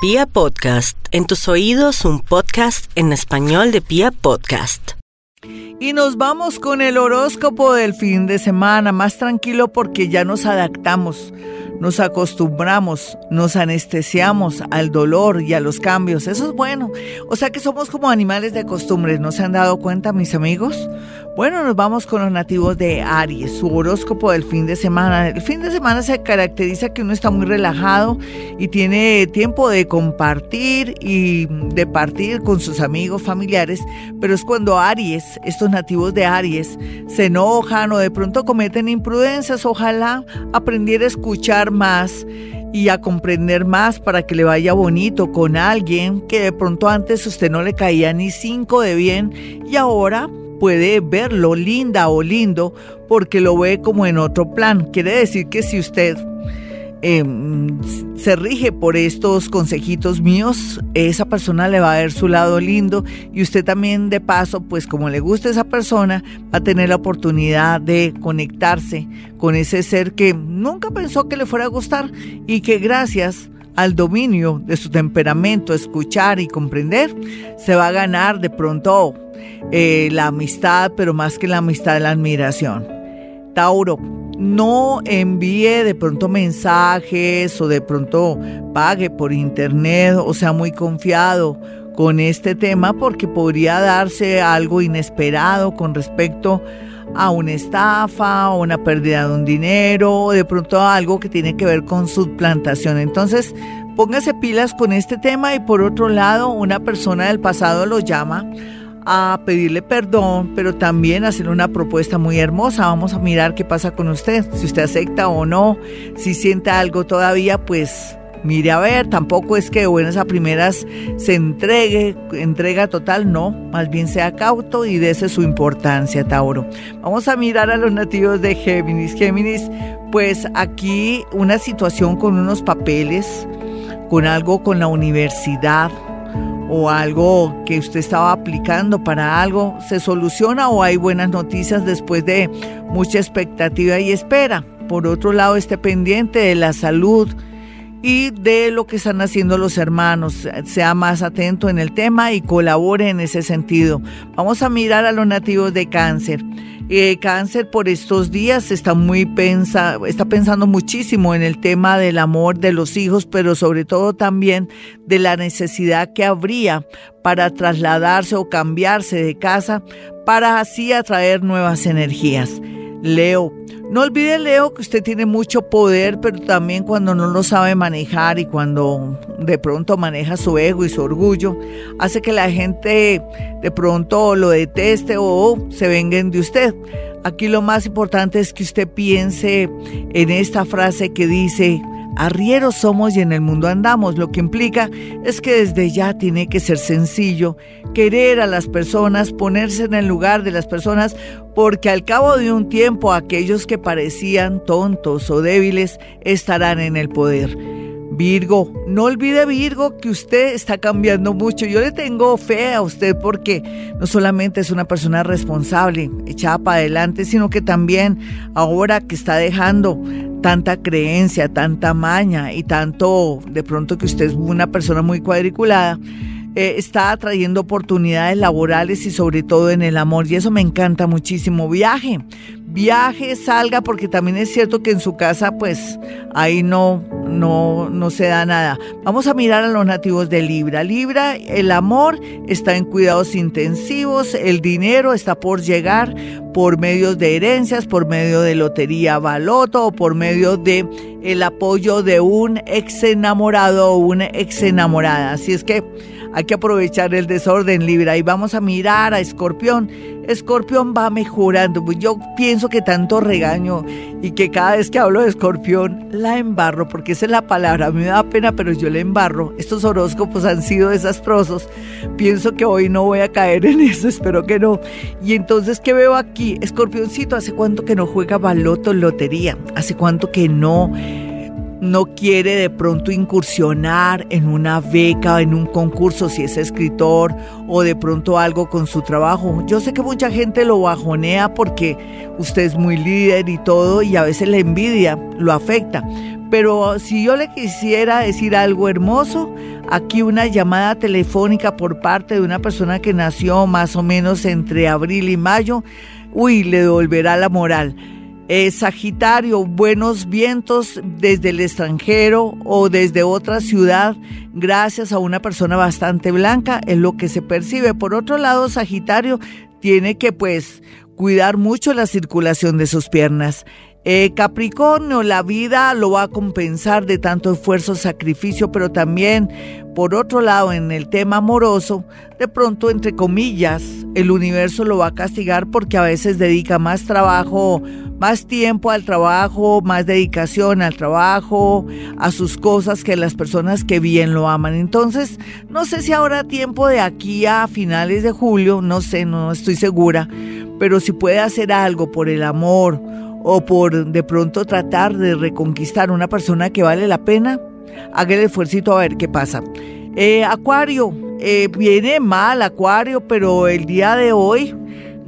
Pia Podcast, en tus oídos un podcast en español de Pia Podcast. Y nos vamos con el horóscopo del fin de semana, más tranquilo porque ya nos adaptamos nos acostumbramos, nos anestesiamos al dolor y a los cambios. Eso es bueno. O sea que somos como animales de costumbre. ¿No se han dado cuenta, mis amigos? Bueno, nos vamos con los nativos de Aries, su horóscopo del fin de semana. El fin de semana se caracteriza que uno está muy relajado y tiene tiempo de compartir y de partir con sus amigos, familiares, pero es cuando Aries, estos nativos de Aries, se enojan o de pronto cometen imprudencias. Ojalá aprendiera a escuchar más y a comprender más para que le vaya bonito con alguien que de pronto antes usted no le caía ni cinco de bien y ahora puede verlo linda o lindo porque lo ve como en otro plan. Quiere decir que si usted Em, se rige por estos consejitos míos, esa persona le va a ver su lado lindo y usted también de paso, pues como le gusta esa persona, va a tener la oportunidad de conectarse con ese ser que nunca pensó que le fuera a gustar y que gracias al dominio de su temperamento, escuchar y comprender, se va a ganar de pronto eh, la amistad, pero más que la amistad, la admiración. Tauro, no envíe de pronto mensajes o de pronto pague por internet o sea muy confiado con este tema porque podría darse algo inesperado con respecto a una estafa o una pérdida de un dinero o de pronto algo que tiene que ver con su plantación. Entonces, póngase pilas con este tema y por otro lado, una persona del pasado lo llama a pedirle perdón, pero también hacerle una propuesta muy hermosa. Vamos a mirar qué pasa con usted, si usted acepta o no, si siente algo todavía, pues mire a ver, tampoco es que de buenas a primeras se entregue, entrega total, no, más bien sea cauto y dése su importancia, Tauro. Vamos a mirar a los nativos de Géminis. Géminis, pues aquí una situación con unos papeles, con algo con la universidad, o algo que usted estaba aplicando para algo se soluciona o hay buenas noticias después de mucha expectativa y espera. Por otro lado, esté pendiente de la salud y de lo que están haciendo los hermanos. Sea más atento en el tema y colabore en ese sentido. Vamos a mirar a los nativos de cáncer. Eh, cáncer por estos días está muy pensa, está pensando muchísimo en el tema del amor de los hijos, pero sobre todo también de la necesidad que habría para trasladarse o cambiarse de casa para así atraer nuevas energías. Leo, no olvide, Leo, que usted tiene mucho poder, pero también cuando no lo sabe manejar y cuando de pronto maneja su ego y su orgullo, hace que la gente de pronto lo deteste o se vengan de usted. Aquí lo más importante es que usted piense en esta frase que dice, arrieros somos y en el mundo andamos, lo que implica es que desde ya tiene que ser sencillo, querer a las personas, ponerse en el lugar de las personas, porque al cabo de un tiempo aquellos que parecían tontos o débiles estarán en el poder. Virgo, no olvide Virgo que usted está cambiando mucho. Yo le tengo fe a usted porque no solamente es una persona responsable, echada para adelante, sino que también ahora que está dejando tanta creencia, tanta maña y tanto de pronto que usted es una persona muy cuadriculada, eh, está trayendo oportunidades laborales y sobre todo en el amor. Y eso me encanta muchísimo. Viaje, viaje, salga, porque también es cierto que en su casa, pues ahí no, no, no se da nada. Vamos a mirar a los nativos de Libra. Libra, el amor está en cuidados intensivos, el dinero está por llegar por medio de herencias, por medio de lotería baloto o por medio de el apoyo de un ex enamorado o una ex enamorada. Así es que hay que aprovechar el desorden Libra y vamos a mirar a Escorpión. Escorpión va mejorando. Pues yo pienso que tanto regaño y que cada vez que hablo de Escorpión la embarro, porque esa es la palabra. A mí me da pena, pero yo la embarro. Estos horóscopos han sido desastrosos. Pienso que hoy no voy a caer en eso, espero que no. Y entonces, ¿qué veo aquí? Escorpioncito, ¿hace cuánto que no juega baloto lotería? ¿Hace cuánto que no no quiere de pronto incursionar en una beca, en un concurso si es escritor o de pronto algo con su trabajo. Yo sé que mucha gente lo bajonea porque usted es muy líder y todo y a veces la envidia lo afecta. Pero si yo le quisiera decir algo hermoso, aquí una llamada telefónica por parte de una persona que nació más o menos entre abril y mayo, uy, le devolverá la moral. Eh, Sagitario, buenos vientos desde el extranjero o desde otra ciudad, gracias a una persona bastante blanca, es lo que se percibe. Por otro lado, Sagitario tiene que pues cuidar mucho la circulación de sus piernas. Eh, Capricornio, la vida lo va a compensar de tanto esfuerzo, sacrificio, pero también, por otro lado, en el tema amoroso, de pronto, entre comillas, el universo lo va a castigar porque a veces dedica más trabajo, más tiempo al trabajo, más dedicación al trabajo, a sus cosas que las personas que bien lo aman. Entonces, no sé si habrá tiempo de aquí a finales de julio, no sé, no estoy segura, pero si puede hacer algo por el amor, o por de pronto tratar de reconquistar una persona que vale la pena, haga el esfuerzo a ver qué pasa. Eh, acuario, eh, viene mal Acuario, pero el día de hoy,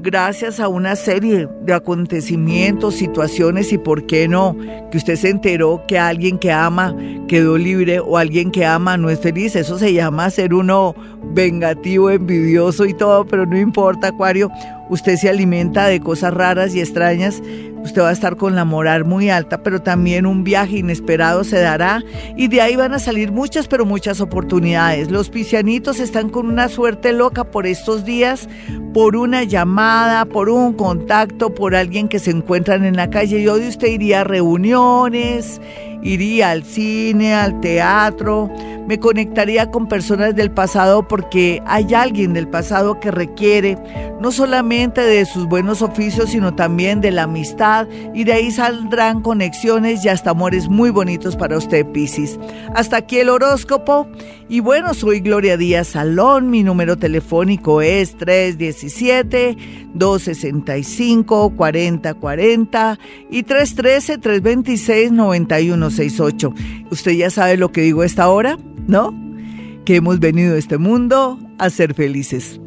gracias a una serie de acontecimientos, situaciones y por qué no, que usted se enteró que alguien que ama quedó libre o alguien que ama no es feliz, eso se llama ser uno vengativo, envidioso y todo, pero no importa Acuario, usted se alimenta de cosas raras y extrañas Usted va a estar con la moral muy alta, pero también un viaje inesperado se dará y de ahí van a salir muchas, pero muchas oportunidades. Los piscianitos están con una suerte loca por estos días, por una llamada, por un contacto, por alguien que se encuentran en la calle. Y hoy usted iría a reuniones, iría al cine, al teatro, me conectaría con personas del pasado porque hay alguien del pasado que requiere no solamente de sus buenos oficios, sino también de la amistad y de ahí saldrán conexiones y hasta amores muy bonitos para usted, Piscis. Hasta aquí el horóscopo y bueno, soy Gloria Díaz Salón, mi número telefónico es 317-265-4040 y 313-326-9168. ¿Usted ya sabe lo que digo a esta hora? ¿no? Que hemos venido a este mundo a ser felices.